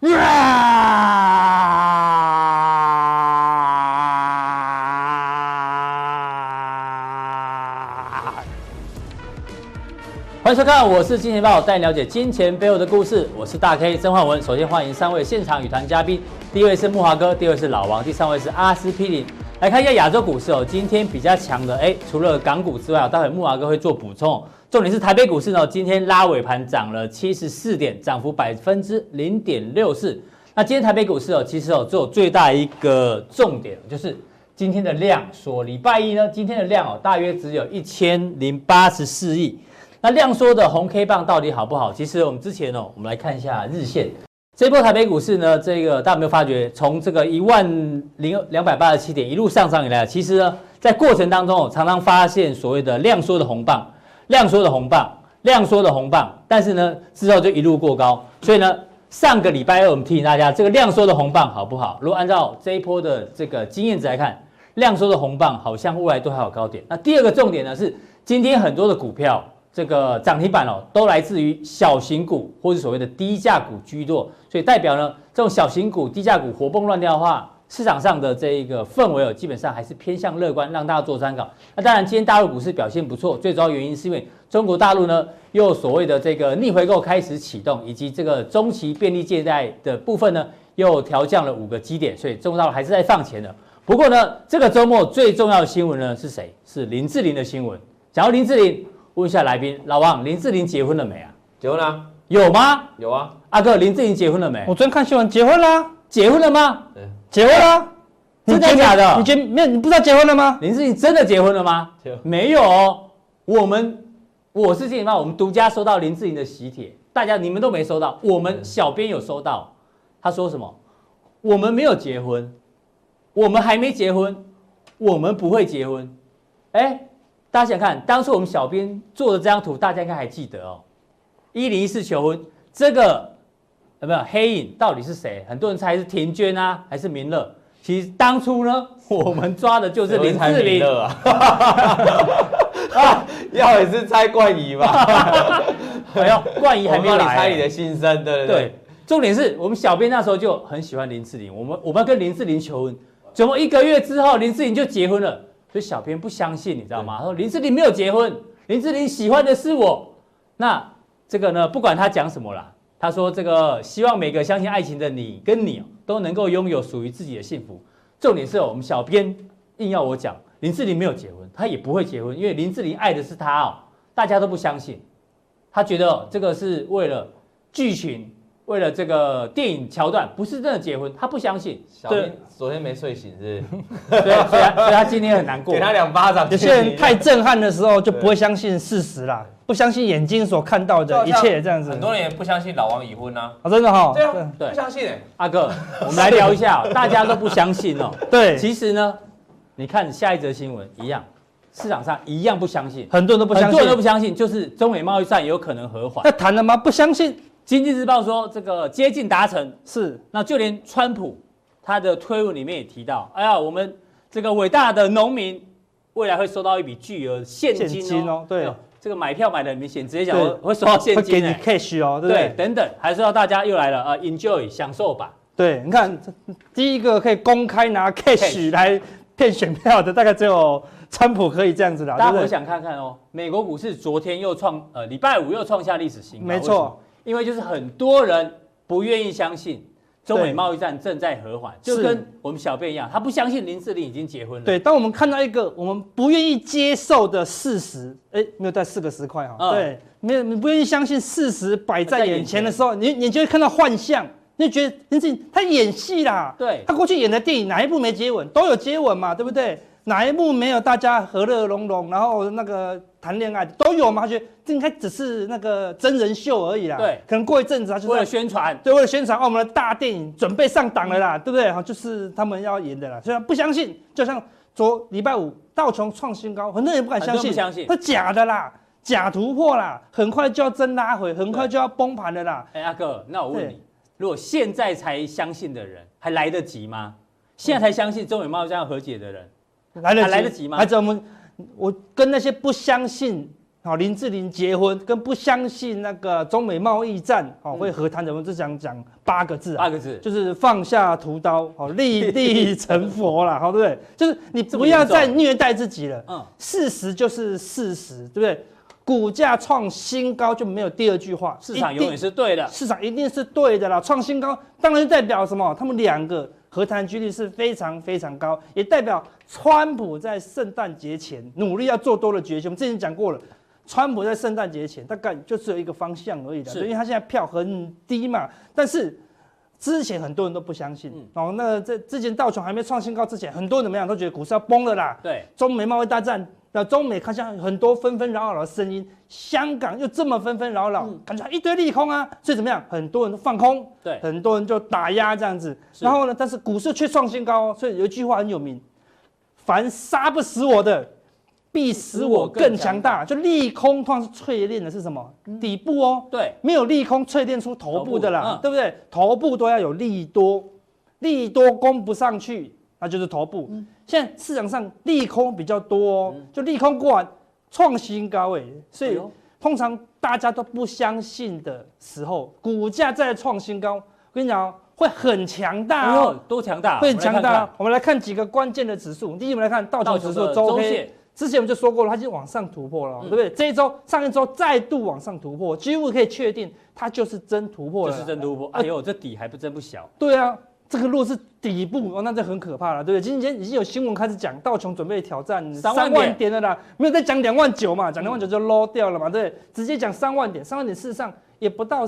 欢迎收看，我是金钱豹，带你了解金钱背后的故事。我是大 K 曾焕文。首先欢迎三位现场与谈嘉宾，第一位是木华哥，第二位是老王，第三位是阿司匹林。来看一下亚洲股市哦，今天比较强的，哎，除了港股之外，待会木华哥会做补充。重点是台北股市呢，今天拉尾盘涨了七十四点，涨幅百分之零点六四。那今天台北股市哦，其实哦，只有最大一个重点，就是今天的量缩。礼拜一呢，今天的量哦，大约只有一千零八十四亿。那量缩的红 K 棒到底好不好？其实我们之前哦，我们来看一下日线。这波台北股市呢，这个大家有没有发觉，从这个一万零两百八十七点一路上涨以来，其实呢，在过程当中，常常发现所谓的量缩的红棒，量缩的红棒，量缩的红棒，但是呢，之后就一路过高。所以呢，上个礼拜二我们提醒大家，这个量缩的红棒好不好？如果按照这一波的这个经验值来看，量缩的红棒好像未来都还有高点。那第二个重点呢，是今天很多的股票。这个涨停板哦，都来自于小型股或者所谓的低价股居多，所以代表呢，这种小型股、低价股活蹦乱跳的话，市场上的这一个氛围哦，基本上还是偏向乐观，让大家做参考。那当然，今天大陆股市表现不错，最主要原因是因为中国大陆呢，又所谓的这个逆回购开始启动，以及这个中期便利借贷的部分呢，又调降了五个基点，所以中国大陆还是在放钱的。不过呢，这个周末最重要的新闻呢是谁？是林志玲的新闻。讲到林志玲。问一下来宾，老王，林志玲结婚了没啊？结婚了，有吗？有啊。阿哥，林志玲结婚了没？我昨天看新闻，结婚了。结婚了吗？对，结婚了。真的假的？你结没有？你不知道结婚了吗？林志颖真的结婚了吗？没有哦。我们我是金钱豹，我们独家收到林志颖的喜帖，大家你们都没收到，我们小编有收到。他说什么？我们没有结婚，我们还没结婚，我们不会结婚。哎。大家想看，当初我们小编做的这张图，大家应该还记得哦。一零一四求婚，这个有没有黑影？到底是谁？很多人猜是田娟啊，还是明乐？其实当初呢，我们抓的就是林志玲啊。啊，要也是猜冠仪吧？哎呦，冠仪还没来。你猜你的心声，对对对。对，重点是我们小编那时候就很喜欢林志玲，我们我们要跟林志玲求婚，怎么一个月之后林志玲就结婚了？所以小编不相信，你知道吗？他说林志玲没有结婚，林志玲喜欢的是我。那这个呢，不管他讲什么啦，他说这个希望每个相信爱情的你跟你都能够拥有属于自己的幸福。重点是我们小编硬要我讲林志玲没有结婚，她也不会结婚，因为林志玲爱的是他哦。大家都不相信，他觉得这个是为了剧情。为了这个电影桥段，不是真的结婚，他不相信。对，昨天没睡醒是不是？所以，所以，所以他今天很难过。给他两巴掌。有些人太震撼的时候，就不会相信事实啦，不相信眼睛所看到的一切，这样子。很多人也不相信老王已婚啊。啊，真的哈。对啊，对，不相信。阿哥，我们来聊一下，大家都不相信哦。对，其实呢，你看下一则新闻一样，市场上一样不相信，很多人都不相信，很多人都不相信，就是中美贸易战有可能和缓。那谈了吗？不相信。经济日报说这个接近达成是，那就连川普他的推文里面也提到，哎呀，我们这个伟大的农民未来会收到一笔巨额现金哦，现金哦对，这个买票买的很明显，直接讲会收到现金，会给你 cash 哦，对不对？对，等等，还是要大家又来了啊，enjoy 享受吧。对，你看第一个可以公开拿 cash 来骗选票的，大概只有川普可以这样子的。大家我想看看哦，美国股市昨天又创呃礼拜五又创下历史新高，没错。因为就是很多人不愿意相信中美贸易战正在和缓，就跟我们小贝一样，他不相信林志玲已经结婚了。对，当我们看到一个我们不愿意接受的事实，哎，没有带四个十块哈，嗯、对，没有，你不愿意相信事实摆在眼前的时候，你你就会看到幻象，你就觉得林志玲他演戏啦，对，他过去演的电影哪一部没接吻？都有接吻嘛，对不对？哪一幕没有大家和乐融融，然后那个谈恋爱都有吗？他觉得这应该只是那个真人秀而已啦。对，可能过一阵子他就为了宣传，对，为了宣传哦，我们的大电影准备上档了啦，对不对？哈，就是他们要演的啦。虽然不相信，就像昨礼拜五道琼创新高，很多人也不敢相信，不相信，那假的啦，假突破啦，很快就要真拉回，很快就要崩盘的啦。哎，阿哥，那我问你，如果现在才相信的人还来得及吗？现在才相信中美贸易战要和解的人？来得及，来得及吗？还是我们，我跟那些不相信好，林志玲结婚跟不相信那个中美贸易战，好会和谈的，我只想讲八个字，八个字就是放下屠刀，好立 地成佛了，好对不对？就是你不要再虐待自己了，嗯，事实就是事实，对不对？股价创新高就没有第二句话，市场永远是对的，市场一定是对的啦，创新高当然代表什么？他们两个和谈几率是非常非常高，也代表川普在圣诞节前努力要做多的决心。我们之前讲过了。川普在圣诞节前大概就只有一个方向而已的，因为他现在票很低嘛。但是之前很多人都不相信，哦，那在之前道琼还没创新高之前，很多人怎么样都觉得股市要崩了啦。对，中美贸易大战，那中美看像很多纷纷扰扰的声音，香港又这么纷纷扰扰，感觉一堆利空啊，所以怎么样，很多人都放空，对，很多人就打压这样子。然后呢，但是股市却创新高，所以有一句话很有名：凡杀不死我的。必使我更强大，就利空通常是淬炼的是什么？底部哦，对，没有利空淬炼出头部的啦，对不对？头部都要有利多，利多攻不上去，那就是头部。现在市场上利空比较多哦，就利空过完创新高哎，所以通常大家都不相信的时候，股价再创新高，我跟你讲会很强大哦，多强大？会很强大。我们来看几个关键的指数，第一我们来看道琼指数周线。之前我们就说过了，它已经往上突破了，对不对？这一周、上一周再度往上突破，几乎可以确定它就是真突破了。就是真突破。哎呦，这底还不真不小。对啊，这个若是底部哦，那这很可怕了，对不对？今天已经有新闻开始讲，道琼准备挑战三万点了啦，没有再讲两万九嘛，讲两万九就 low 掉了嘛，对，直接讲三万点，三万点事实上也不到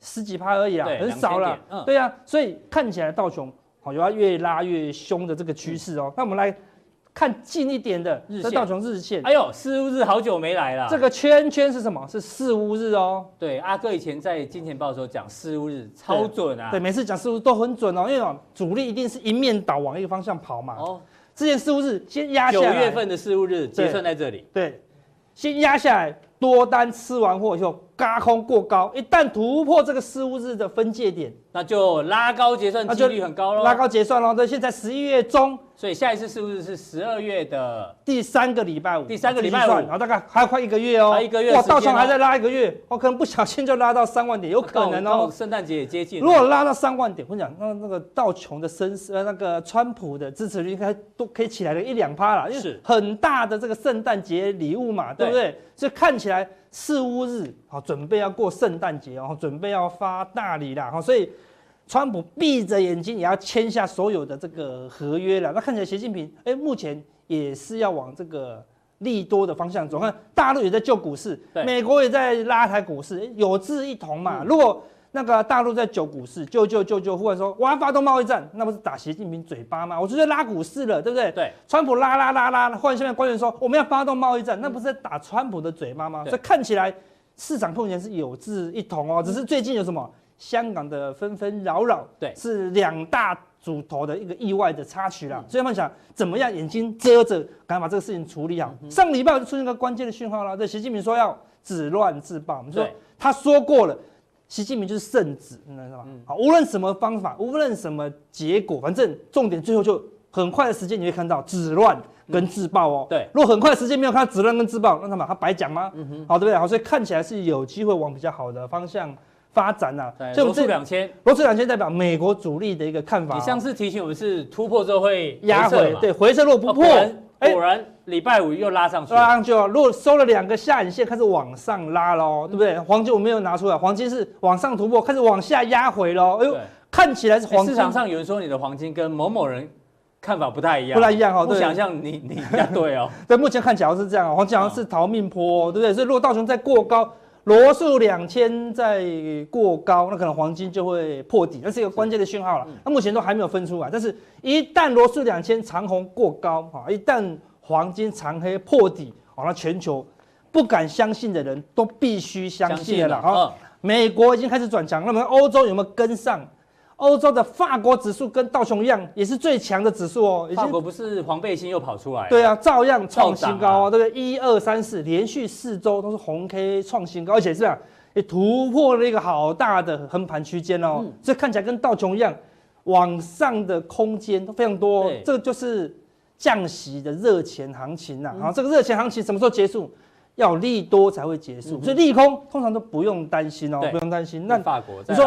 十几趴而已啦，很少了。对啊，所以看起来道琼好有要越拉越凶的这个趋势哦。那我们来。看近一点的日线，道琼日线。哎呦，四五日好久没来了。这个圈圈是什么？是四五日哦。对，阿哥以前在金钱豹的时候讲四五日超准啊。对，每次讲四巫都很准哦，因为主力一定是一面倒往一个方向跑嘛。哦。之前四五日先压下来。九月份的四五日结算在这里。对，对，先压下来，多单吃完货以后，嘎空过高，一旦突破这个四五日的分界点，那就拉高结算几率很高喽。拉高结算喽，对，现在十一月中。所以下一次是不是是十二月的第三个礼拜五？第三个礼拜五，然后大概还要快一个月哦。还一个月，哇，道琼还在拉一个月，我可能不小心就拉到三万点，有可能哦。圣诞节也接近，如果拉到三万点，我讲，那那个道琼的声势，呃，那个川普的支持率应该都可以起来个一两趴了，因为很大的这个圣诞节礼物嘛，对不对？所以看起来四巫日好，准备要过圣诞节哦，准备要发大礼啦，好，所以。川普闭着眼睛也要签下所有的这个合约了，那看起来习近平哎，目前也是要往这个利多的方向走。看大陆也在救股市，美国也在拉抬股市，有志一同嘛。如果那个大陆在救股市，救救救救，忽然说我要发动贸易战，那不是打习近平嘴巴吗？我就在拉股市了，对不对？对。川普拉拉拉拉，忽然现在官员说我们要发动贸易战，那不是在打川普的嘴巴吗？所以看起来市场目前是有志一同哦，只是最近有什么？香港的纷纷扰扰，对，是两大主头的一个意外的插曲啦。所以他们想怎么样，眼睛遮着，赶快把这个事情处理好。上礼拜就出现一个关键的讯号了，对，习近平说要止乱制暴。我们说他说过了，习近平就是圣旨，你知道吗？好，无论什么方法，无论什么结果，反正重点最后就很快的时间你会看到止乱跟自爆哦。对，如果很快的时间没有看到止乱跟自爆，那他妈他白讲吗？嗯哼，好，对不对？好，所以看起来是有机会往比较好的方向发展啊，所以罗素两千，罗素两千代表美国主力的一个看法。你上次提醒我们是突破之后会压回，对，回撤若不破，果然礼拜五又拉上去，拉上去哦。如果收了两个下影线，开始往上拉喽，对不对？黄金我没有拿出来，黄金是往上突破，开始往下压回喽。哎呦，看起来是黄金。市场上有人说你的黄金跟某某人看法不太一样，不太一样哦。不想象你你对哦。对，目前看起来是这样，黄金好像是逃命坡，对不对？所以如果道琼再过高。罗素两千再过高，那可能黄金就会破底，那是一个关键的讯号了。那目前都还没有分出来，但是一旦罗素两千长红过高啊，一旦黄金长黑破底啊，那全球不敢相信的人都必须相信了啊。美国已经开始转强，那么欧洲有没有跟上？欧洲的法国指数跟道琼一样，也是最强的指数哦。法国不是黄背心又跑出来？对啊，照样创新高啊，对不对？一二三四连续四周都是红 K 创新高，而且是啊，也突破了一个好大的横盘区间哦。所以看起来跟道琼一样，往上的空间都非常多。这个就是降息的热钱行情呐。然后这个热钱行情什么时候结束？要利多才会结束，所以利空通常都不用担心哦，不用担心。那法国，你说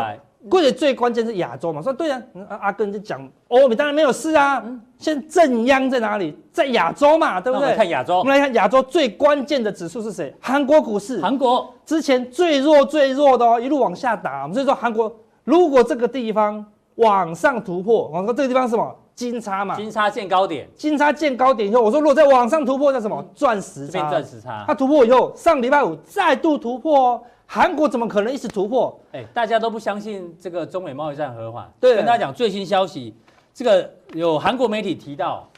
贵的最关键是亚洲嘛？说对啊，阿根就讲欧美当然没有事啊。现在正央在哪里？在亚洲嘛，对不对？看亚洲，我们来看亚洲最关键的指数是谁？韩国股市。韩国之前最弱最弱的哦，一路往下打。所以说韩国如果这个地方往上突破，我说这个地方是什么？金叉嘛，金叉见高点，金叉见高点以后，我说如果再往上突破叫什么？钻石叉，钻石叉。它突破以后，上礼拜五再度突破哦。韩国怎么可能一直突破？哎，大家都不相信这个中美贸易战和缓。对，跟大家讲最新消息，这个有韩国媒体提到，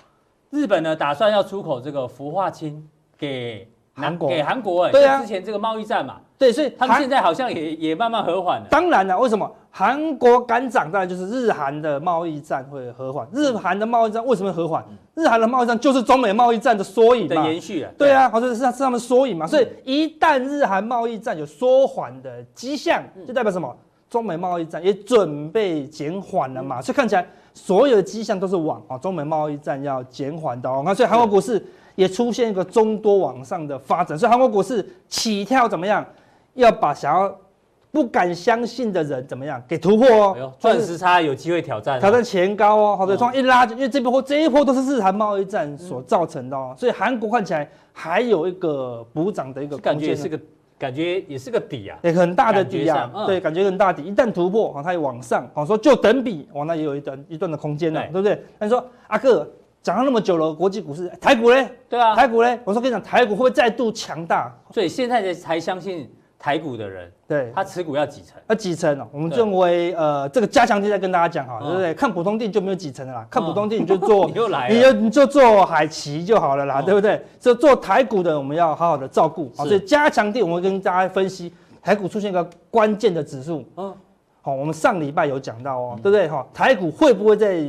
日本呢打算要出口这个氟化氢给韩国，给韩国。哎，对啊，之前这个贸易战嘛。对，所以他们现在好像也也慢慢和缓了。当然了，为什么韩国敢涨？当然就是日韩的贸易战会和缓。日韩的贸易战为什么和缓？日韩的贸易战就是中美贸易战的缩影的延续啊。对啊，好像是是他们缩影嘛。所以一旦日韩贸易战有缩缓的迹象，就代表什么？中美贸易战也准备减缓了嘛。所以看起来所有的迹象都是往啊中美贸易战要减缓的。哦。那，所以韩国股市也出现一个中多往上的发展。所以韩国股市起跳怎么样？要把想要不敢相信的人怎么样给突破哦？钻石差有机会挑战，挑战前高哦。好的，从一拉，因为这波这一波都是日韩贸易战所造成的哦，所以韩国看起来还有一个补涨的一个感觉，是个感觉也是个底啊，对，很大的底啊，对，感觉很大底。一旦突破啊，它也往上，好说就等比哦，那也有一段一段的空间了，对不对？他说阿哥讲了那么久了，国际股市台股嘞？对啊，台股嘞？我说跟你讲，台股会不会再度强大？所以现在才相信。台股的人，对，他持股要几成？要几成哦？我们认为，呃，这个加强地再跟大家讲哈，对不对？看普通地就没有几成的啦，看普通地你就做，你就来，你就你就做海奇就好了啦，对不对？所以做台股的我们要好好的照顾，好，所以加强地我们跟大家分析，台股出现一个关键的指数，嗯，好，我们上礼拜有讲到哦，对不对？哈，台股会不会再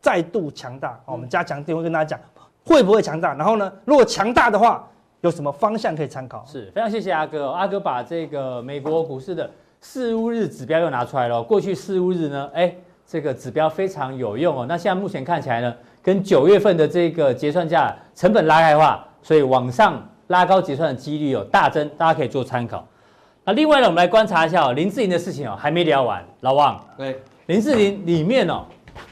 再度强大？好，我们加强定会跟大家讲会不会强大，然后呢，如果强大的话。有什么方向可以参考？是非常谢谢阿哥，阿哥把这个美国股市的四五日指标又拿出来了。过去四五日呢，哎，这个指标非常有用哦。那现在目前看起来呢，跟九月份的这个结算价成本拉开的话，所以往上拉高结算的几率有大增，大家可以做参考。那另外呢，我们来观察一下哦，林志玲的事情哦，还没聊完。老王，对，林志玲里面哦，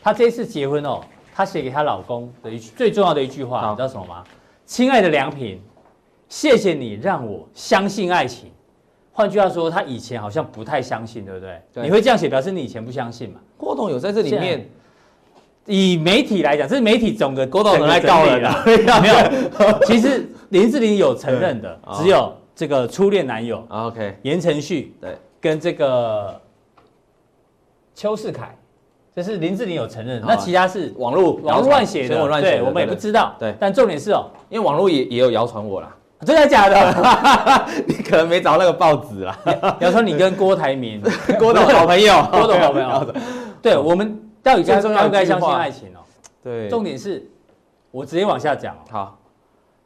她这次结婚哦，她写给她老公的一句最重要的一句话，你知道什么吗？亲爱的良品。谢谢你让我相信爱情。换句话说，她以前好像不太相信，对不对？对，你会这样写，表示你以前不相信嘛？郭董有在这里面，以媒体来讲，这是媒体总的郭董来告了啦。没有，其实林志玲有承认的，只有这个初恋男友 OK 言承旭，对，跟这个邱世凯，这是林志玲有承认，那其他是网络网络乱写的，对，我们也不知道。对，但重点是哦，因为网络也也有谣传我啦。真的假的？你可能没找那个报纸啦。要说你跟郭台铭、郭董好朋友，郭董好朋友。对，我们到底该不该相信爱情哦？对，重点是，我直接往下讲。好，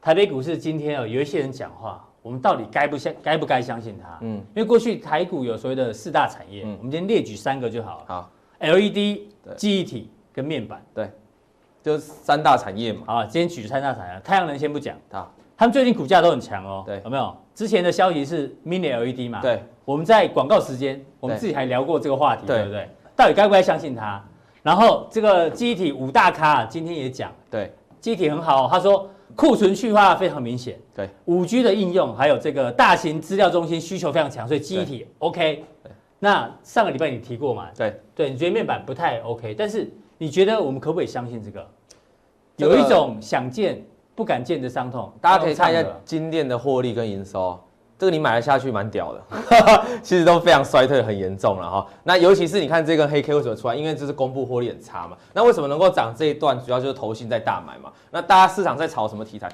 台北股市今天哦，有一些人讲话，我们到底该不相该不该相信他？嗯，因为过去台股有所谓的四大产业，我们今天列举三个就好了。好，LED、记忆体跟面板，对，就是三大产业嘛。啊，今天举三大产业，太阳能先不讲。啊。他们最近股价都很强哦，对，有没有？之前的消息是 Mini LED 嘛，对，我们在广告时间，我们自己还聊过这个话题，对不对？到底该不该相信它？然后这个记忆体五大咖今天也讲，对，记忆体很好，他说库存去化非常明显，对，五 G 的应用还有这个大型资料中心需求非常强，所以记忆体 OK。那上个礼拜你提过嘛？对，对，你觉得面板不太 OK，但是你觉得我们可不可以相信这个？有一种想见。不敢见的伤痛，大家可以看一下金店的获利跟营收，这个你买了下去蛮屌的，其实都非常衰退很严重了哈。那尤其是你看这根黑 K 为什么出来？因为这是公布获利很差嘛。那为什么能够涨这一段？主要就是投信在大买嘛。那大家市场在炒什么题材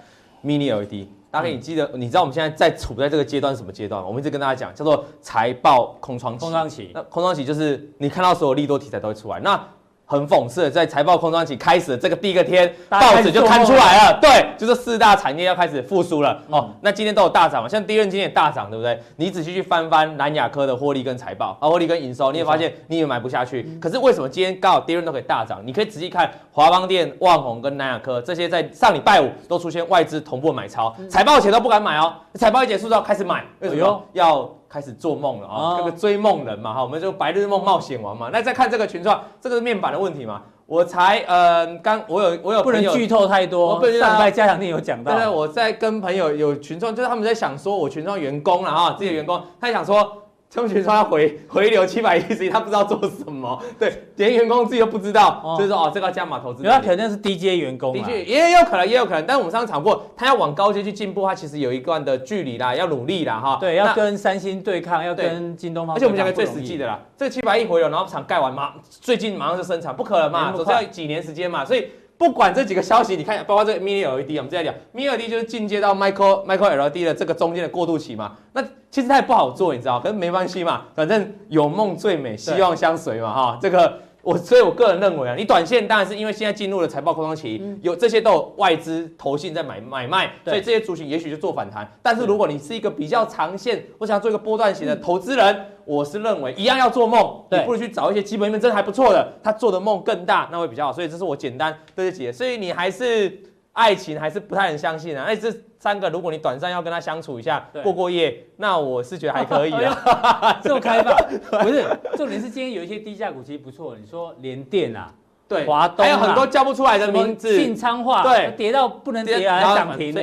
？Mini LED，大家可以记得，你知道我们现在在处在这个阶段是什么阶段？我们一直跟大家讲，叫做财报空窗期。空窗期，那空窗期就是你看到所有利多题材都会出来。那很讽刺的，在财报空窗期开始的这个第一个天，报纸就刊出来了，对，就是四大产业要开始复苏了。嗯、哦，那今天都有大涨嘛，像第二今天也大涨，对不对？你仔细去翻翻南亚科的获利跟财报，啊，获利跟营收，你也发现你也买不下去。嗯、可是为什么今天刚好第二都可以大涨？你可以仔细看华邦电、旺宏跟南亚科这些，在上礼拜五都出现外资同步买超，财报前都不敢买哦，财报一结束之后开始买，为什么？哎、要开始做梦了啊、哦，这个追梦人嘛哈，我们就白日梦冒险王嘛。那再看这个群创，这个是面板的问题嘛？我才呃刚我有我有不能剧透太多，上礼拜加强店有讲到。对，我在跟朋友有群创，就是他们在想说我群创员工了哈，自己的员工，他想说。陈学说要回回流七百一十亿，他不知道做什么，对，连员工自己都不知道，哦、所以说哦，这个要加码投资。那肯定是低阶员工，的确也有可能，也有可能。但是我们上次讲过，他要往高阶去进步，他其实有一段的距离啦，要努力啦，哈。对，要跟三星对抗，要跟京东方。而且我们讲个最实际的啦，这个七百亿回流，然后厂盖完马，最近马上就生产，不可能嘛，总是要几年时间嘛，所以。不管这几个消息，你看，包括这个 Mini LED，我们再来讲，Mini LED 就是进阶到 Micro Micro LED 的这个中间的过渡期嘛。那其实它也不好做，你知道，可是没关系嘛，反正有梦最美，希望相随嘛，哈，这个。我所以，我个人认为啊，你短线当然是因为现在进入了财报空窗期，嗯、有这些都有外资投信在买买卖，所以这些族群也许就做反弹。但是如果你是一个比较长线，我想做一个波段型的投资人，嗯、我是认为一样要做梦，你不如去找一些基本面真的还不错的，他做的梦更大，那会比较好。所以这是我简单对这几个。所以你还是。爱情还是不太能相信啊！哎，这三个，如果你短暂要跟他相处一下，对过过夜，那我是觉得还可以啊。这么开放，不是重点是今天有一些低价股其实不错。你说联电啊，对，华东、啊、还有很多叫不出来的名字，信昌化，对，跌到不能跌啊，涨停呢。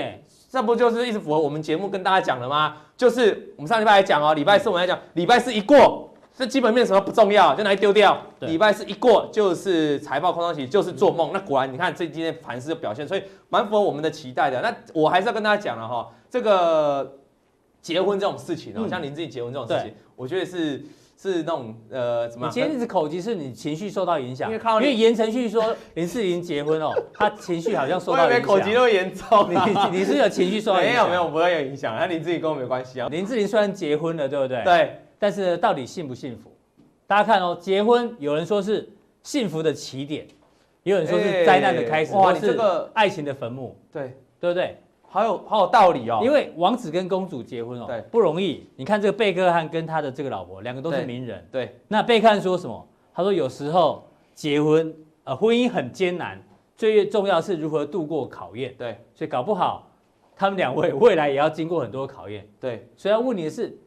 这不就是一直符合我们节目跟大家讲的吗？就是我们上礼拜来讲哦，礼拜四我们来讲，礼拜四一过。这基本面什么不重要，就拿来丢掉。礼拜四一过就是财报空窗期，就是做梦。嗯、那果然你看这今天盘势的表现，所以蛮符合我们的期待的。那我还是要跟大家讲了哈，这个结婚这种事情哦，嗯、像林志颖结婚这种事情，我觉得是是那种呃怎么？你今天一直口急，是你情绪受到影响。因为言承旭说林志玲结婚哦，他情绪好像受到影响。口急都严重，你你是有情绪受到影响？没有没有，不会有影响。那林志玲跟我没关系啊。林志玲虽然结婚了，对不对？对。但是到底幸不幸福？大家看哦，结婚有人说是幸福的起点，也有人说是灾难的开始，欸、哇，你这个爱情的坟墓，对对不对？好有好有道理哦。因为王子跟公主结婚哦，对，不容易。你看这个贝克汉跟他的这个老婆，两个都是名人，对。对那贝克汉说什么？他说有时候结婚，呃，婚姻很艰难，最重要是如何度过考验。对，所以搞不好他们两位未来也要经过很多考验。对，所以要问你的是。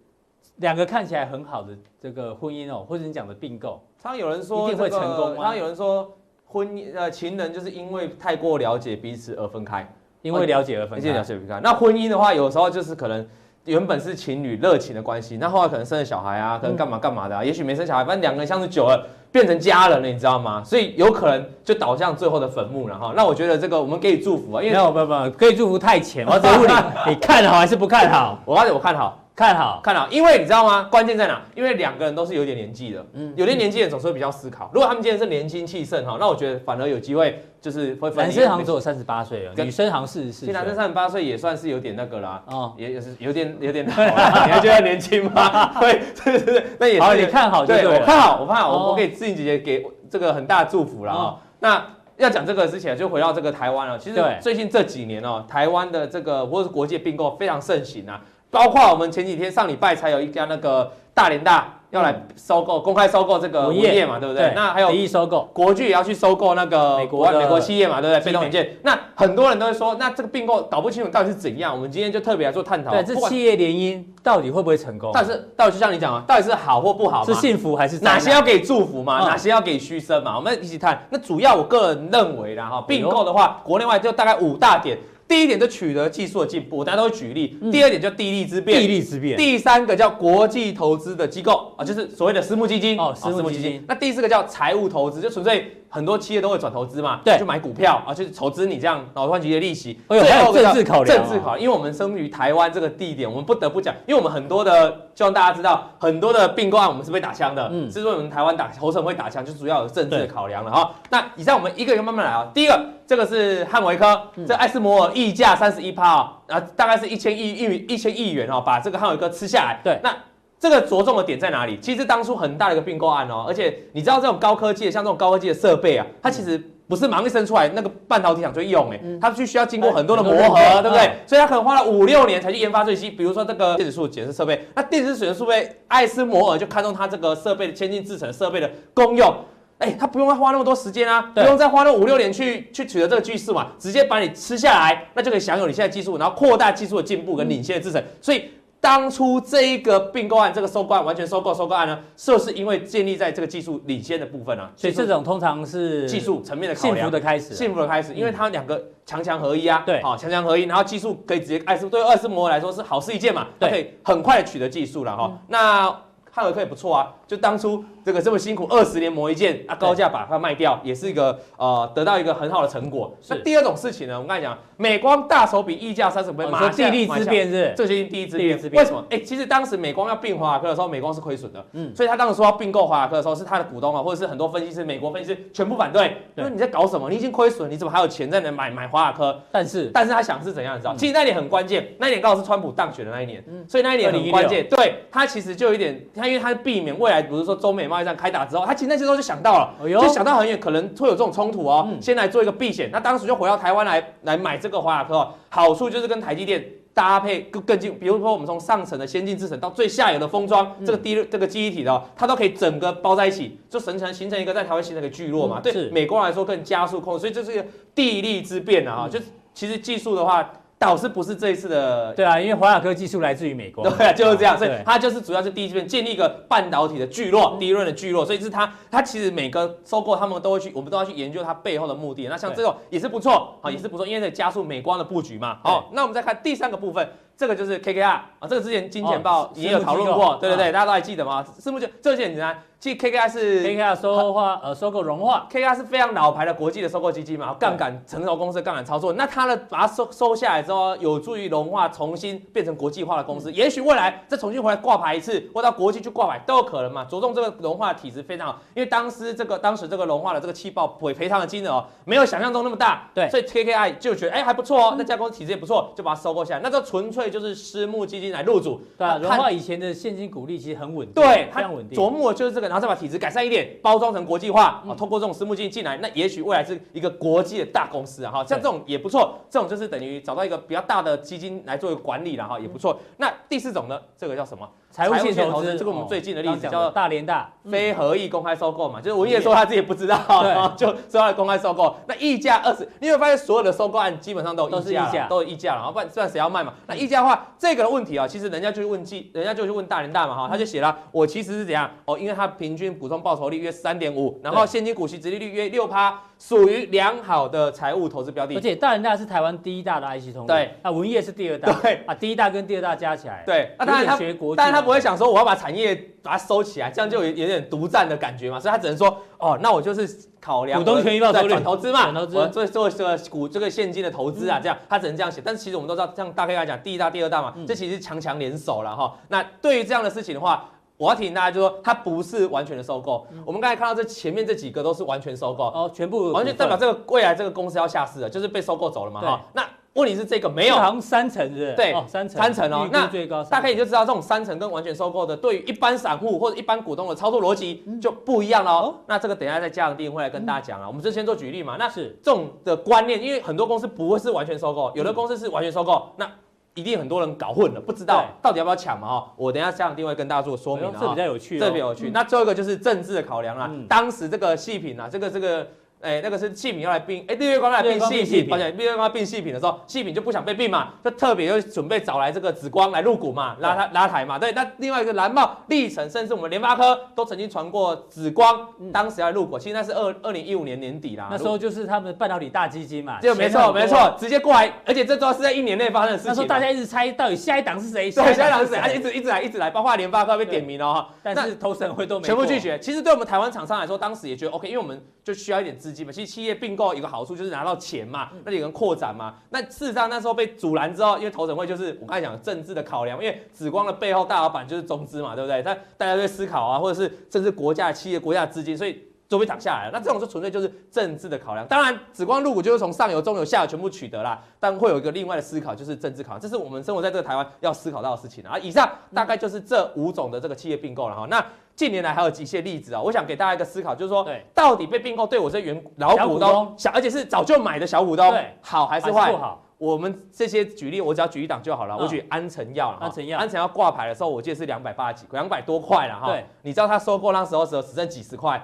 两个看起来很好的这个婚姻哦，或者你讲的并购，常常有人说一定会成功吗？常常有人说婚姻呃情人就是因为太过了解彼此而分开，因为了解而分开，了解而分开。那婚姻的话，有时候就是可能原本是情侣热情的关系，那后来可能生了小孩啊，可能干嘛干嘛的啊，也许没生小孩，反正两个人相处久了变成家人了，你知道吗？所以有可能就导向最后的坟墓了哈。那我觉得这个我们给予祝福啊，因为没有没有没有，可以祝福太浅。我只问你，你看好还是不看好？我发现我看好。看好，看好，因为你知道吗？关键在哪？因为两个人都是有点年纪的，嗯，有点年纪的人总是会比较思考。如果他们今天是年轻气盛哈，那我觉得反而有机会，就是会。男生好像只有三十八岁了，女生好像四十四。男生三十八岁也算是有点那个啦，哦，也也是有点有点老了。你还觉得年轻吗？对，对对对，那也是。好，你看好就对。我看好，我看好，我我给志颖姐姐给这个很大的祝福了啊。那要讲这个之前，就回到这个台湾了。其实最近这几年哦，台湾的这个或者是国际并购非常盛行啊。包括我们前几天上礼拜才有一家那个大连大要来收购，公开收购这个文业嘛，对不对？那还有收购国巨也要去收购那个美国美国企业嘛，对不对？被动元件。那很多人都会说，那这个并购搞不清楚到底是怎样。我们今天就特别来做探讨。对，这企业联姻到底会不会成功？但是到底就像你讲啊，到底是好或不好？是幸福还是哪些要给祝福嘛？哪些要给嘘声嘛？我们一起探。那主要我个人认为啦哈，并购的话，国内外就大概五大点。第一点就取得技术的进步，大家都会举例。第二点叫地利之变，地利之变。第三个叫国际投资的机构啊，就是所谓的私募基金哦，私募基金。那第四个叫财务投资，就纯粹很多企业都会转投资嘛，对，就买股票啊，就是投资你这样，然后换取一些利息。还有政治考量，政治考量，因为我们生于台湾这个地点，我们不得不讲，因为我们很多的，希望大家知道，很多的并购案我们是被打枪的，嗯，是说我们台湾打侯升会打枪，就主要有政治的考量了哈。那以上我们一个一个慢慢来啊，第一个。这个是汉维科，这艾斯摩尔溢价三十一趴啊，大概是一千亿亿一千亿元哦，把这个汉维科吃下来。对，那这个着重的点在哪里？其实当初很大的一个并购案哦，而且你知道这种高科技的，像这种高科技的设备啊，它其实不是忙一生出来，那个半导体厂就用哎，它必须要经过很多的磨合，对不对？所以它可能花了五六年才去研发最新，比如说这个电子数检测设备，那电子水的设备，艾斯摩尔就看中它这个设备的先进制成设备的功用，哎，他不用再花那么多时间啊，不用再花那五六年去去取得这个技术嘛，直接把你吃下来，那就可以享有你现在技术，然后扩大技术的进步跟领先的制程，所以。当初这一个并购案，这个收购案完全收购收购案呢，是不是因为建立在这个技术领先的部分啊，所以这种通常是技术层面的考量，幸福的开始，幸福的开始，因为它两个强强合一啊，对，好强强合一，然后技术可以直接哎，是对艾斯摩尔来说是好事一件嘛，对。可以很快的取得技术了哈，那汉尔克也不错啊，就当初。这个这么辛苦，二十年磨一件啊，高价把它卖掉，也是一个呃得到一个很好的成果。那第二种事情呢，我跟你讲，美光大手笔溢价三十倍，马上地利之变是，这就是地利之变。为什么？哎，其实当时美光要并华亚科的时候，美光是亏损的，嗯，所以他当时说要并购华亚科的时候，是他的股东啊，或者是很多分析师，美国分析师全部反对，因为你在搞什么？你已经亏损，你怎么还有钱在那买买华亚科？但是，但是他想是怎样？你知道？其实那一年很关键，那一年刚好是川普当选的那一年，所以那一年很关键。对，他其实就有一点，他因为他避免未来，比如说中美贸易战开打之后，他。其实那时候就想到了，就想到很远，可能会有这种冲突哦。先来做一个避险，那当时就回到台湾来来买这个华亚科，好处就是跟台积电搭配更更近。比如说我们从上层的先进制程到最下游的封装，这个低这个记忆体的，它都可以整个包在一起，就形成形成一个在台湾形成一个聚落嘛。对，美国来说更加速控制，所以这是一个地利之变啊。就其实技术的话。导师不是这一次的，对啊，因为华亚科技术来自于美国，对啊，就是这样，所以它就是主要是第一阶段建立一个半导体的聚落，第一轮的聚落，所以是它，它其实每个收购他们都会去，我们都要去研究它背后的目的。那像这种也是不错，好，也是不错，因为在加速美光的布局嘛。好，那我们再看第三个部分。这个就是 KKR 啊，这个之前金钱豹也有讨论过，对对对，大家都还记得吗？私募就这些很简单，其实 KKR 是 KKR 收购化呃收购融化，KKR 是非常老牌的国际的收购基金嘛，杠杆成熟公司的杠杆操作，那它的把它收收下来之后，有助于融化重新变成国际化的公司，也许未来再重新回来挂牌一次，或到国际去挂牌都有可能嘛。着重这个融化的体质非常好，因为当时这个当时这个融化的这个气爆赔赔偿的金额哦，没有想象中那么大，对，所以 KKR 就觉得哎还不错哦，那家公司体质也不错，就把它收购下来，那这纯粹就是私募。基金来入主，对啊，融化以前的现金股利其实很稳定，对，非常稳定。琢磨就是这个，然后再把体质改善一点，包装成国际化，啊、嗯，通过这种私募基金进来，那也许未来是一个国际的大公司啊，哈，像这种也不错，这种就是等于找到一个比较大的基金来做管理了哈，也不错。那第四种呢，这个叫什么？财务性投资，这个我们最近的例子叫做大连大非合意公开收购嘛，就是文曄说他自己也不知道，对，就说他公开收购，那溢价二十，你有发现所有的收购案基本上都都是溢价，都是溢价了，然后不然不然谁要卖嘛？那溢价的话，这个的问题啊，其实人家就问记，人家就去问大人大嘛哈，他就写了，我其实是怎样哦，因为他平均普通报酬率约三点五，然后现金股息殖利率约六趴。属于良好的财务投资标的，而且大人大是台湾第一大的 IC 通路，对，那文业是第二大，对，啊，第一大跟第二大加起来，对，那当然他学国，但是他不会想说我要把产业把它收起来，这样就有有点独占的感觉嘛，所以他只能说，哦，那我就是考量股东权益报酬率，转投资嘛，我做做这个股这个现金的投资啊，这样他只能这样写，但是其实我们都知道，像大概来讲，第一大、第二大嘛，这其实是强强联手了哈。那对于这样的事情的话。我要提醒大家，就是说它不是完全的收购。嗯、我们刚才看到这前面这几个都是完全收购哦，全部完全代表这个未来这个公司要下市了，就是被收购走了嘛哈。那问题是这个没有，好像三层是？对，哦、三层三层哦。那最高大家可以就知道这种三层跟完全收购的，对于一般散户或者一般股东的操作逻辑就不一样了哦。嗯、那这个等一下在加强錠会来跟大家讲啊。嗯、我们就先做举例嘛。那是这种的观念，因为很多公司不会是完全收购，有的公司是完全收购。嗯、那一定很多人搞混了，不知道到底要不要抢嘛？哈，我等一下加强錠会跟大家做说明啊。这比较有趣，这比较有趣。那最后一个就是政治的考量啦。当时这个细品啊，这个这个。哎，那个是矽品要来并，哎，日月光来并细品，抱歉，日月光并细品的时候，细品就不想被并嘛，就特别就准备找来这个紫光来入股嘛，拉他拉抬嘛，对。那另外一个蓝帽、历成，甚至我们联发科都曾经传过紫光，当时要入股，其实那是二二零一五年年底啦，那时候就是他们半导体大基金嘛，就没错没错，直接过来，而且这都是在一年内发生的事情。那时候大家一直猜到底下一档是谁，对，下一档是谁，而且一直一直来一直来，包括联发科被点名了哈，但是投审会都没全部拒绝。其实对我们台湾厂商来说，当时也觉得 OK，因为我们就需要一点资金嘛，其实企业并。并购一个好处就是拿到钱嘛，那里能扩展嘛。那事实上那时候被阻拦之后，因为投审会就是我刚才讲的政治的考量，因为紫光的背后大老板就是中资嘛，对不对？他大家在思考啊，或者是甚至国家的企业、国家的资金，所以就被挡下来了。那这种就纯粹就是政治的考量。当然，紫光入股就是从上游、中游、下游全部取得啦，但会有一个另外的思考，就是政治考量。这是我们生活在这个台湾要思考到的事情啊。以上大概就是这五种的这个企业并购了哈。那近年来还有几些例子啊，我想给大家一个思考，就是说，到底被并购对我这原老股东小，而且是早就买的小股东，好还是坏？我们这些举例，我只要举一档就好了。我举安诚药，安诚药，安诚药挂牌的时候，我记得是两百八十几，两百多块了哈。对，你知道他收购那时候时候只剩几十块，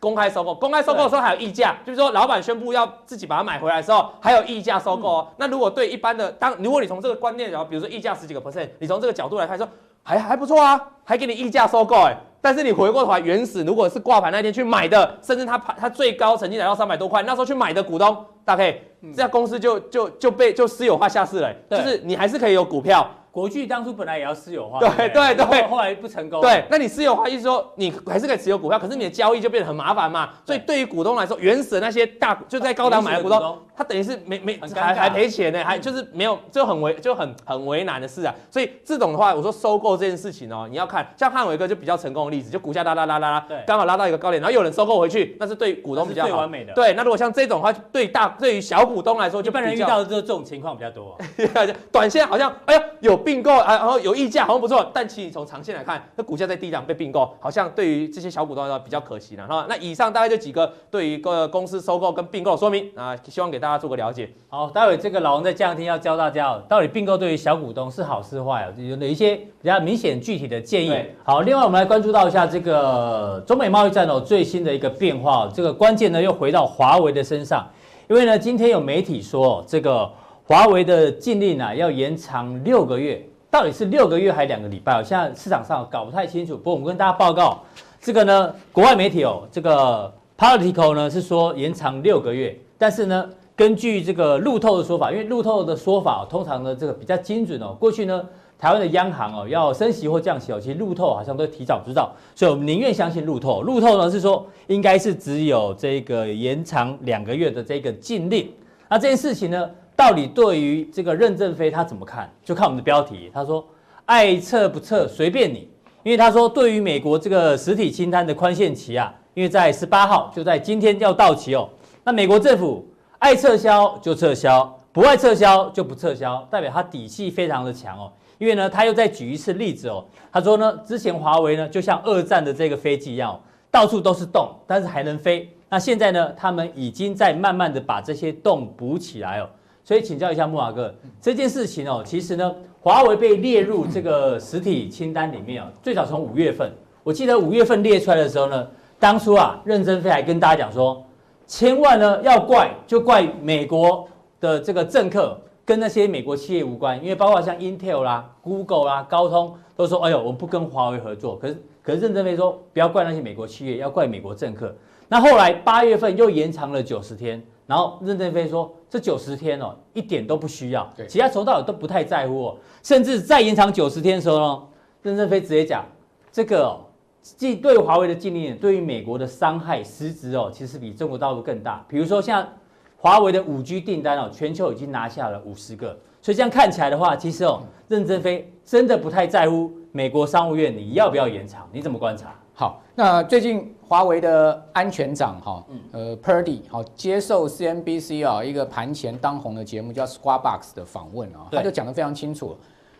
公开收购，公开收购的时候还有溢价，就是说老板宣布要自己把它买回来的时候，还有溢价收购哦。那如果对一般的，当如果你从这个观念，然后比如说溢价十几个 percent，你从这个角度来看说，还还不错啊，还给你溢价收购哎。但是你回过头来，原始如果是挂牌那天去买的，甚至它它最高曾经来到三百多块，那时候去买的股东，大概这家公司就就就被就私有化下市了，就是你还是可以有股票。国巨当初本来也要私有化，对对对，后来不成功。对，那你私有化意思说你还是可以持有股票，可是你的交易就变得很麻烦嘛。所以对于股东来说，原始的那些大就在高档买的股东，他等于是没没还还赔钱呢，还就是没有就很为就很很为难的事啊。所以这种的话，我说收购这件事情哦，你要看像汉伟哥就比较成功的例子，就股价拉拉拉拉拉，对，刚好拉到一个高点，然后有人收购回去，那是对股东比较好。最完美的。对，那如果像这种的话，对大对于小股东来说，就一般人遇到的这种情况比较多。短线好像哎呀有并购啊，然后。有溢价好像不错，但其实从长线来看，那股价在低档被并购，好像对于这些小股东来说比较可惜了哈。那以上大概就几个对于个公司收购跟并购的说明啊，希望给大家做个了解。好，待会这个老王在这两天要教大家，到底并购对于小股东是好是坏，有哪一些比较明显具体的建议。好，另外我们来关注到一下这个中美贸易战哦最新的一个变化，这个关键呢又回到华为的身上，因为呢今天有媒体说这个华为的禁令啊要延长六个月。到底是六个月还是两个礼拜？现在市场上搞不太清楚。不过我们跟大家报告，这个呢，国外媒体哦，这个 Politico 呢是说延长六个月，但是呢，根据这个路透的说法，因为路透的说法通常呢这个比较精准哦。过去呢，台湾的央行哦要升息或降息哦，其实路透好像都提早知道，所以我们宁愿相信路透。路透呢是说应该是只有这个延长两个月的这个禁令。那这件事情呢？到底对于这个任正非他怎么看？就看我们的标题。他说：“爱撤不撤随便你。”因为他说，对于美国这个实体清单的宽限期啊，因为在十八号就在今天要到期哦。那美国政府爱撤销就撤销，不爱撤销就不撤销，代表他底气非常的强哦。因为呢，他又再举一次例子哦。他说呢，之前华为呢就像二战的这个飞机一样，到处都是洞，但是还能飞。那现在呢，他们已经在慢慢的把这些洞补起来哦。所以请教一下慕驊哥，这件事情哦，其实呢，华为被列入这个实体清单里面哦，最早从五月份，我记得五月份列出来的时候呢，当初啊，任正非还跟大家讲说，千万呢要怪就怪美国的这个政客，跟那些美国企业无关，因为包括像 Intel 啦、Google 啦、高通都说，哎呦，我不跟华为合作。可是，可是任正非说，不要怪那些美国企业，要怪美国政客。那后来八月份又延长了九十天。然后任正非说，这九十天哦，一点都不需要，其他从头到尾都不太在乎哦，甚至再延长九十天的时候呢，任正非直接讲，这个哦，既对华为的禁令，对于美国的伤害实质哦，其实比中国大陆更大。比如说像华为的五 G 订单哦，全球已经拿下了五十个，所以这样看起来的话，其实哦，任正非真的不太在乎美国商务院你要不要延长，你怎么观察？好，那最近华为的安全长哈，呃，Purdy 好接受 CNBC 啊一个盘前当红的节目叫 Squawk Box 的访问啊，他就讲得非常清楚。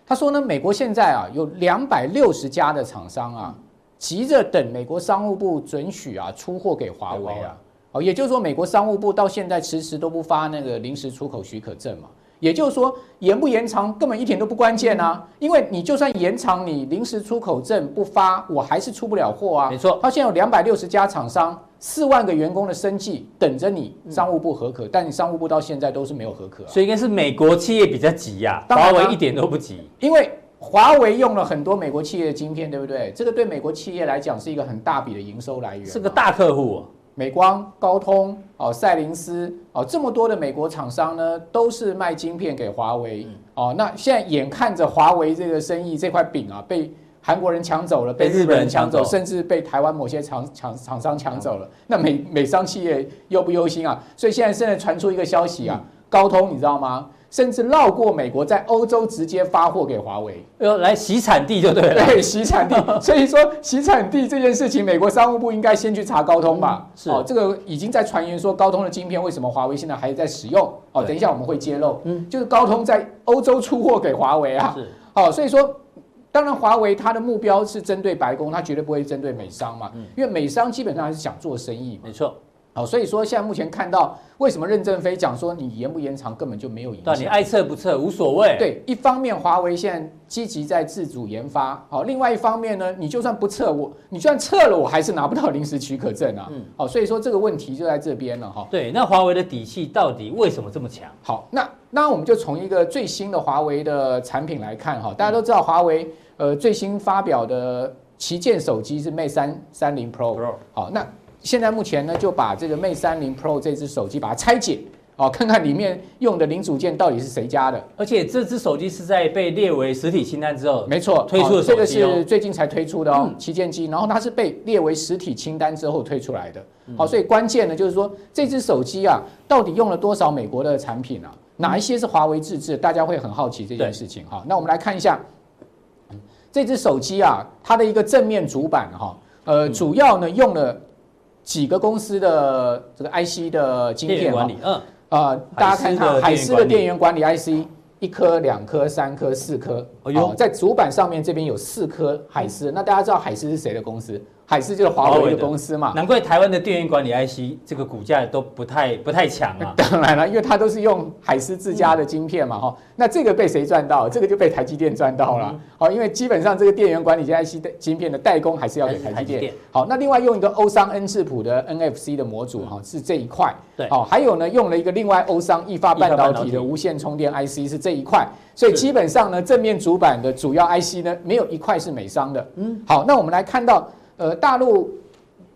他说呢，美国现在啊有两百六十家的厂商啊，急着等美国商务部准许啊出货给华为啊，哦，也就是说美国商务部到现在迟迟都不发那个临时出口许可证嘛。也就是说，延不延长根本一点都不关键啊，因为你就算延长，你临时出口证不发，我还是出不了货啊。没错，他现在有两百六十家厂商，四万个员工的生计等着你商务部核可，但你商务部到现在都是没有核可，所以应该是美国企业比较急呀，华为一点都不急，因为华为用了很多美国企业的晶片，对不对？这个对美国企业来讲是一个很大笔的营收来源，是个大客户。美光、高通、哦，赛灵思，哦，这么多的美国厂商呢，都是卖晶片给华为。哦，那现在眼看着华为这个生意这块饼啊，被韩国人抢走了，被日本人抢走，甚至被台湾某些厂厂厂商抢走了。那美美商企业忧不忧心啊？所以现在现在传出一个消息啊，高通你知道吗？甚至绕过美国，在欧洲直接发货给华为，要来洗产地就对了。对，洗产地。所以说洗产地这件事情，美国商务部应该先去查高通吧？是哦，这个已经在传言说高通的晶片为什么华为现在还在使用？哦，等一下我们会揭露。嗯，就是高通在欧洲出货给华为啊。是。哦，所以说，当然华为它的目标是针对白宫，它绝对不会针对美商嘛。嗯。因为美商基本上还是想做生意嘛。没错。好，所以说现在目前看到，为什么任正非讲说你延不延长根本就没有影响，你爱测不测无所谓。对，一方面华为现在积极在自主研发，好，另外一方面呢，你就算不测我，你就算测了，我还是拿不到临时许可证啊。嗯，好，所以说这个问题就在这边了哈。对，那华为的底气到底为什么这么强？好，那那我们就从一个最新的华为的产品来看哈，大家都知道华为呃最新发表的旗舰手机是 Mate 三三零 Pro，好，那。现在目前呢，就把这个 Mate 30 Pro 这只手机把它拆解，哦，看看里面用的零组件到底是谁家的。而且这只手机是在被列为实体清单之后，没错，推出的手机，哦，这个是最近才推出的哦，旗舰机。然后它是被列为实体清单之后推出来的。好，所以关键呢就是说，这只手机啊，到底用了多少美国的产品啊？哪一些是华为自制？大家会很好奇这件事情哈。那我们来看一下，这只手机啊，它的一个正面主板哈，呃，主要呢用了。几个公司的这个 IC 的晶片管理，嗯，啊、呃，大家看看海思的电源管理。IC，一颗、两颗、三颗、四颗，哦哟，在主板上面这边有四颗海思，那大家知道海思是谁的公司？海思就是华为的公司嘛，难怪台湾的电源管理 IC 这个股价都不太不太强啊。当然了，因为它都是用海思自家的晶片嘛，哈、嗯。那这个被谁赚到？这个就被台积电赚到了。好、嗯，因为基本上这个电源管理 IC 的晶片的代工还是要给台积电。好，那另外用一个欧商恩智浦的 NFC 的模组，哈，是这一块。对。好，还有呢，用了一个另外欧商易发半导体的无线充电 IC 是这一块。所以基本上呢，正面主板的主要 IC 呢，没有一块是美商的。嗯。好，那我们来看到。呃，大陆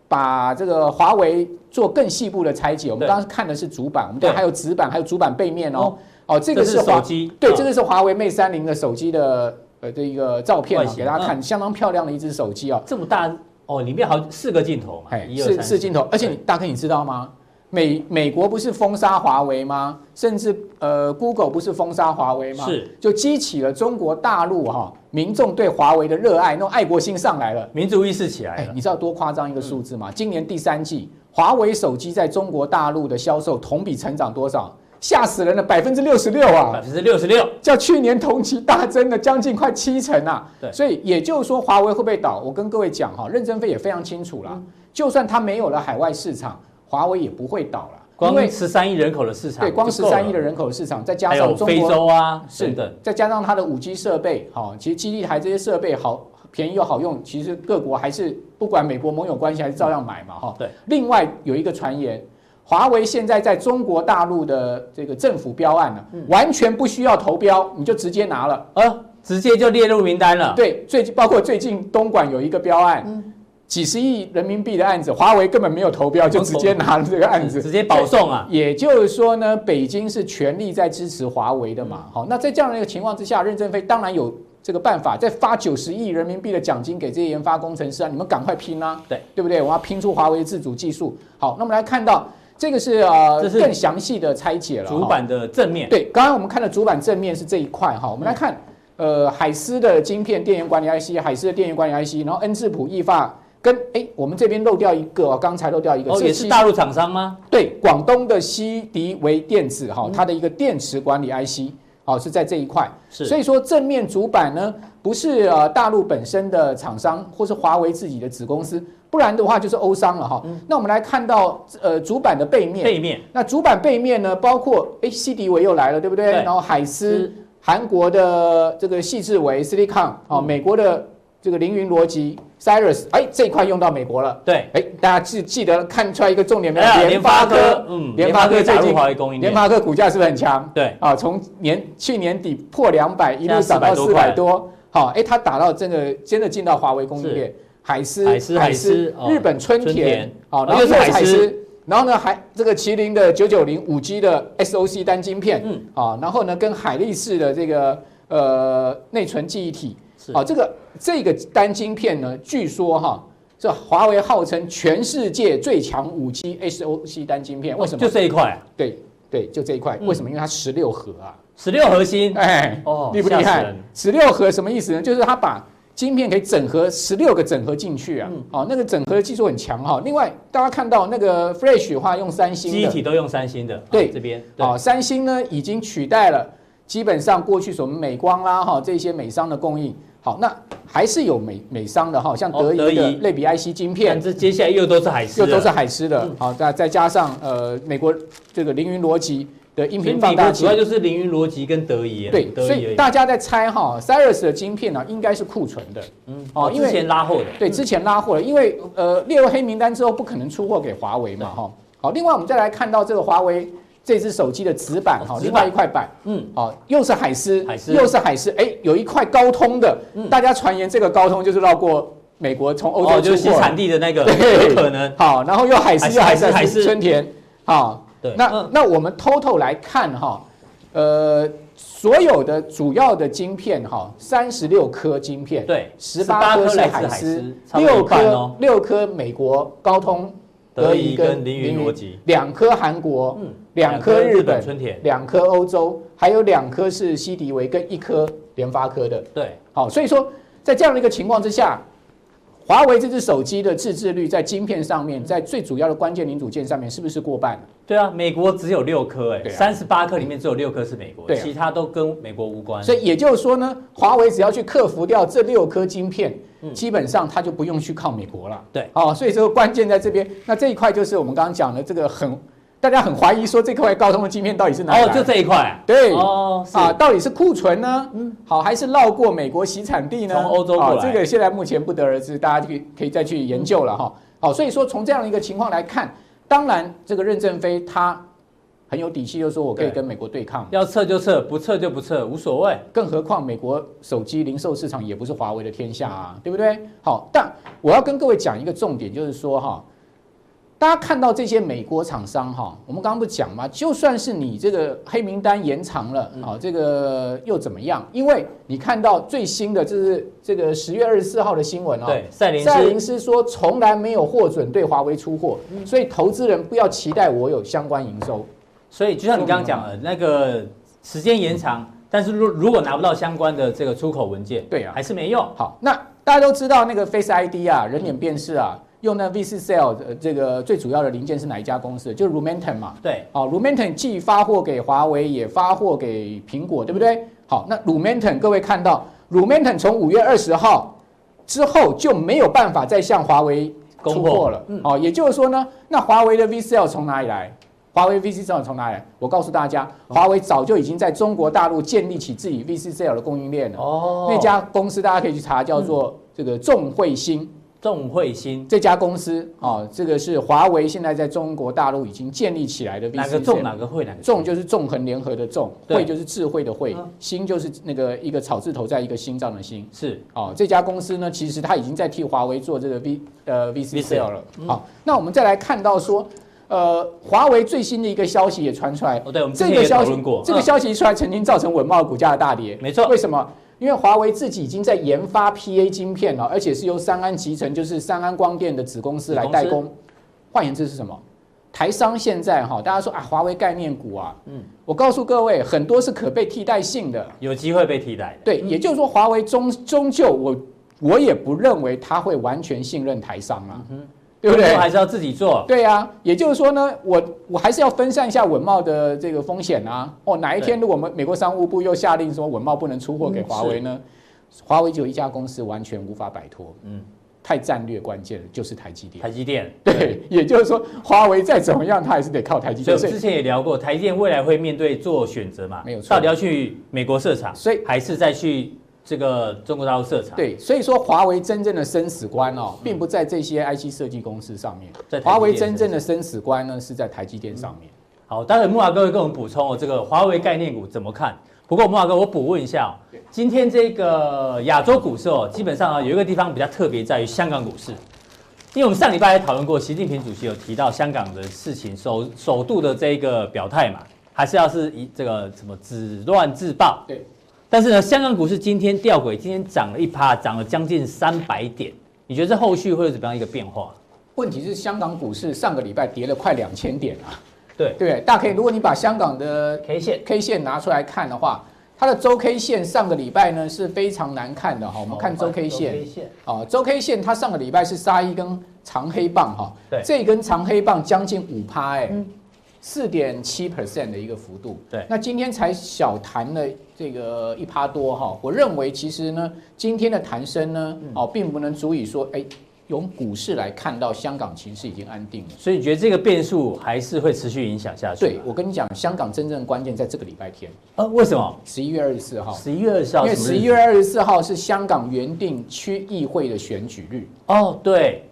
把这个华为做更细部的拆解。我们刚刚看的是主板，我们对还有纸板，还有主板背面哦。哦，这个是手机，对，这个是华为 Mate 三零的手机的呃这一个照片啊，给大家看，相当漂亮的一只手机哦。这么大哦，里面好四个镜头嘛，四四镜头，而且你大哥你知道吗？美美国不是封杀华为吗？甚至呃，Google 不是封杀华为吗？是，就激起了中国大陆哈民众对华为的热爱，那种爱国心上来了，民族意识起来了。哎，你知道多夸张一个数字吗？嗯、今年第三季，华为手机在中国大陆的销售同比成长多少？吓死人了，百分之六十六啊！百分之六十六，较去年同期大增了将近快七成啊！对，所以也就是说，华为会不会倒？我跟各位讲哈，任正非也非常清楚了，嗯、就算他没有了海外市场。华为也不会倒了，因为十三亿人口的市场，对，光十三亿的人口的市场，再加上中国非洲啊，是的，再加上它的五 G 设备，好，其实基地台这些设备好便宜又好用，其实各国还是不管美国盟友关系，还是照样买嘛，哈。对。另外有一个传言，华为现在在中国大陆的这个政府标案呢，完全不需要投标，你就直接拿了，呃，直接就列入名单了。对，最近包括最近东莞有一个标案。几十亿人民币的案子，华为根本没有投标，就直接拿了这个案子，直接保送啊。也就是说呢，北京是全力在支持华为的嘛。好，那在这样的一个情况之下，任正非当然有这个办法，再发九十亿人民币的奖金给这些研发工程师啊，你们赶快拼啊，对对不对？我要拼出华为自主技术。好，那我们来看到这个是呃更详细的拆解了。主板的正面。对，刚刚我们看的主板正面是这一块哈。我们来看呃海思的晶片电源管理 IC，海思的电源管理 IC，然后恩智浦意法。跟哎，我们这边漏掉一个，刚才漏掉一个，哦，也是大陆厂商吗？对，广东的西迪维电子哈，它的一个电池管理 IC，哦是在这一块。是，所以说正面主板呢，不是呃大陆本身的厂商，或是华为自己的子公司，不然的话就是欧商了哈。那我们来看到呃主板的背面，背面，那主板背面呢，包括哎西迪维又来了，对不对？然后海思，韩国的这个细智维 Silicon 啊，美国的这个凌云逻辑。Cirrus，哎，这一块用到美国了。对，哎，大家记记得看出来一个重点没有？联发科，嗯，联发科最近华为供应链，联发科股价是不是很强？对，啊，从年去年底破两百，一路涨到四百多。好，哎，它打到真的真的进到华为供应链。海思，海思，海思，日本春田，好，然后又是海思，然后呢，还这个麒麟的九九零五 G 的 SOC 单晶片，嗯，啊，然后呢，跟海力士的这个呃内存记忆体。好，这个这个单晶片呢，据说哈，这华为号称全世界最强五 G SoC 单晶片，为什么？就这一块。对对，就这一块。为什么？因为它十六核啊，十六核心，哎，哦，厉不厉害？十六核什么意思呢？就是它把晶片可以整合十六个整合进去啊，嗯哦，那个整合的技术很强哈。另外，大家看到那个 Flash 的话用三星的，记忆体都用三星的，对哦这边，哦，三星呢已经取代了基本上过去什么美光啦哈这些美商的供应。好，那还是有美美商的哈，像德仪的类比 IC 晶片，但是接下来又都是海思，又都是海思的。好，再再加上呃美国这个凌云逻辑。的音频放大器主要就是凌云逻辑跟德仪，对，所以大家在猜哈，Cirrus 的晶片呢，应该是库存的，嗯，哦，之前拉货的，对，之前拉货的，因为呃列入黑名单之后，不可能出货给华为嘛，哈，好，另外我们再来看到这个华为这只手机的纸板，哈，另外一块板，嗯，好，又是海思，海思，又是海思，哎，有一块高通的，大家传言这个高通就是绕过美国从欧洲出货，产地的那个，有可能，好，然后又海思又海思海思春田，好。对，那那我们 total 来看哈，呃，所有的主要的晶片哈，三十六颗晶片，对，十八颗是海思，六颗六颗美国高通、德仪跟凌云逻辑，两颗韩国，嗯，两颗日本春田，两颗欧洲，还有两颗是西迪维跟一颗联发科的，对，好，所以说在这样的一个情况之下。华为这只手机的自制率在晶片上面，在最主要的关键零组件上面，是不是过半？对啊，美国只有六颗，哎，三十八颗里面只有六颗是美国，对，其他都跟美国无关。所以也就是说呢，华为只要去克服掉这六颗晶片，基本上它就不用去靠美国了。对，哦，所以这个关键在这边。那这一块就是我们刚刚讲的这个很。大家很怀疑说这块高通的晶片到底是哪里？哦，就这一块。对，哦，啊，到底是库存呢？嗯，好，还是绕过美国洗产地呢？从欧洲过来。这个现在目前不得而知，大家可以可以再去研究了哈。好，所以说从这样的一个情况来看，当然这个任正非他很有底气，就说我可以跟美国对抗，要撤就撤，不撤就不撤，无所谓。更何况美国手机零售市场也不是华为的天下啊，对不对？好，但我要跟各位讲一个重点，就是说哈。大家看到这些美国厂商哈，我们刚刚不讲嘛？就算是你这个黑名单延长了，啊，这个又怎么样？因为你看到最新的，就是这个十月二十四号的新闻哦。对，赛灵赛灵思说从来没有获准对华为出货，所以投资人不要期待我有相关营收。所以就像你刚刚讲的，那个时间延长，但是如如果拿不到相关的这个出口文件，对啊，还是没用。好，那大家都知道那个 Face ID 啊，人脸辨识啊。用那 VCSEL 的这个最主要的零件是哪一家公司？就是 Lumentum 嘛。对，好，Lumentum 既发货给华为，也发货给苹果，对不对？好，那 Lumentum 各位看到，Lumentum 从五月二十号之后就没有办法再向华为出货了。嗯，哦，也就是说呢，那华为的 VCSEL 从哪里来？华为 VCSEL 从哪里来？我告诉大家，华为早就已经在中国大陆建立起自己 VCSEL 的供应链了。哦，那家公司大家可以去查，叫做这个众慧芯。众慧芯这家公司啊，这个是华为现在在中国大陆已经建立起来的。哪个众哪个慧？哪个众就是纵横联合的众，慧就是智慧的慧，芯就是那个一个草字头在一个心脏的心。是哦，这家公司呢，其实它已经在替华为做这个 V 呃 VCSEL 了。好，那我们再来看到说，呃，华为最新的一个消息也传出来。哦，对，我们这个消息。这个消息一出来，曾经造成稳懋股价的大跌。没错，为什么？因为华为自己已经在研发 PA 晶片了，而且是由三安集成，就是三安光电的子公司来代工。换言之是什么？台商现在哈，大家说啊，华为概念股啊，嗯，我告诉各位，很多是可被替代性的，有机会被替代。对，也就是说，华为终终究我我也不认为他会完全信任台商啊。嗯对不对？还是要自己做。对啊，也就是说呢，我我还是要分散一下文茂的这个风险啊。哦，哪一天如果我们美国商务部又下令说文茂不能出货给华为呢？华为只有一家公司完全无法摆脱。嗯，太战略关键了，就是台积电。台积电。对，也就是说，华为再怎么样，它还是得靠台积电。所以我之前也聊过，台积电未来会面对做选择嘛？没有错。到底要去美国设厂，所以还是再去？这个中国大陆设厂，对，所以说华为真正的生死关哦，并不在这些 IC 设计公司上面，在华为真正的生死关呢是在台积电上面。好，待会木华哥会跟我们补充哦，这个华为概念股怎么看？不过木华哥，我补问一下哦，今天这个亚洲股市哦，基本上啊有一个地方比较特别，在于香港股市，因为我们上礼拜也讨论过，习近平主席有提到香港的事情，首首度的这个表态嘛，还是要是以这个什么止乱自暴，对。但是呢，香港股市今天吊诡，今天涨了一趴，涨了将近三百点。你觉得这后续会有怎么样一个变化？问题是香港股市上个礼拜跌了快两千点啊，对对，大 K，如果你把香港的 K 线 K 线拿出来看的话，它的周 K 线上个礼拜呢是非常难看的哈。我们看周 K 线，啊，周 K 线它上个礼拜是杀一根长黑棒哈，对，这根长黑棒将近五趴哎。四点七 percent 的一个幅度，对，那今天才小弹了这个一趴多哈，我认为其实呢，今天的弹升呢，哦，并不能足以说，哎，用股市来看到香港情势已经安定了，所以你觉得这个变数还是会持续影响下去？对，我跟你讲，香港真正关键在这个礼拜天，呃，为什么？十一月二十四号，十一月二十四号，因为十一月二十四号是香港原定区议会的选举日。哦，对。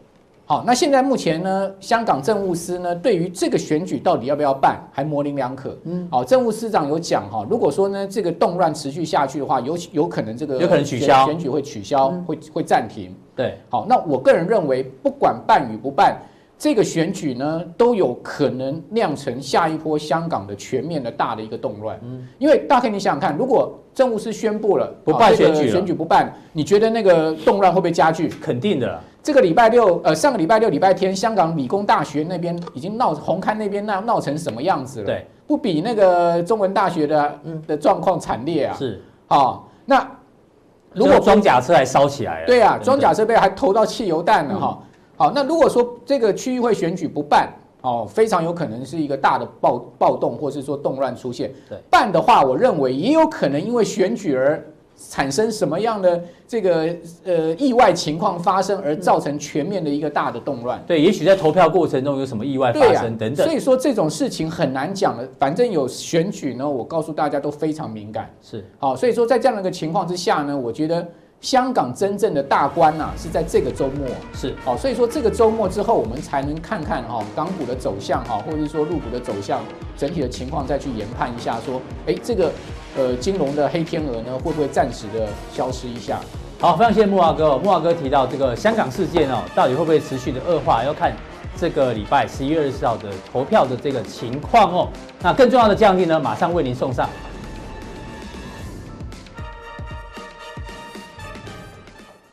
好，那现在目前呢，香港政务司呢，对于这个选举到底要不要办，还模棱两可。嗯，好，政务司长有讲哈，如果说呢这个动乱持续下去的话，有有可能这个有可能取消选举会取消，嗯、会会暂停。对，好，那我个人认为，不管办与不办，这个选举呢，都有可能酿成下一波香港的全面的大的一个动乱。嗯，因为大家你想想看，如果政务司宣布了不办选举，选举不办，你觉得那个动乱会不会加剧？肯定的。这个礼拜六，呃，上个礼拜六礼拜天，香港理工大学那边已经闹红磡那边闹闹成什么样子了？对，不比那个中文大学的的状况惨烈啊！是，好，那如果装甲车还烧起来了，对啊，装甲车被还投到汽油弹了哈。好，那如果说这个区议会选举不办，哦，非常有可能是一个大的暴暴动，或是说动乱出现。对，办的话，我认为也有可能因为选举而。产生什么样的这个呃意外情况发生，而造成全面的一个大的动乱？对，也许在投票过程中有什么意外发生等等。所以说这种事情很难讲的。反正有选举呢，我告诉大家都非常敏感。是，好，所以说在这样的一个情况之下呢，我觉得。香港真正的大关呐，是在这个周末，是好，所以说这个周末之后，我们才能看看哈港股的走向哈，或者是说入股的走向，整体的情况再去研判一下，说，哎，这个呃金融的黑天鹅呢，会不会暂时的消失一下？好，非常谢谢慕驊哥，木华哥提到这个香港事件哦，到底会不会持续的恶化，要看这个礼拜十一月二十四号的投票的这个情况哦。那更重要的降低呢，马上为您送上。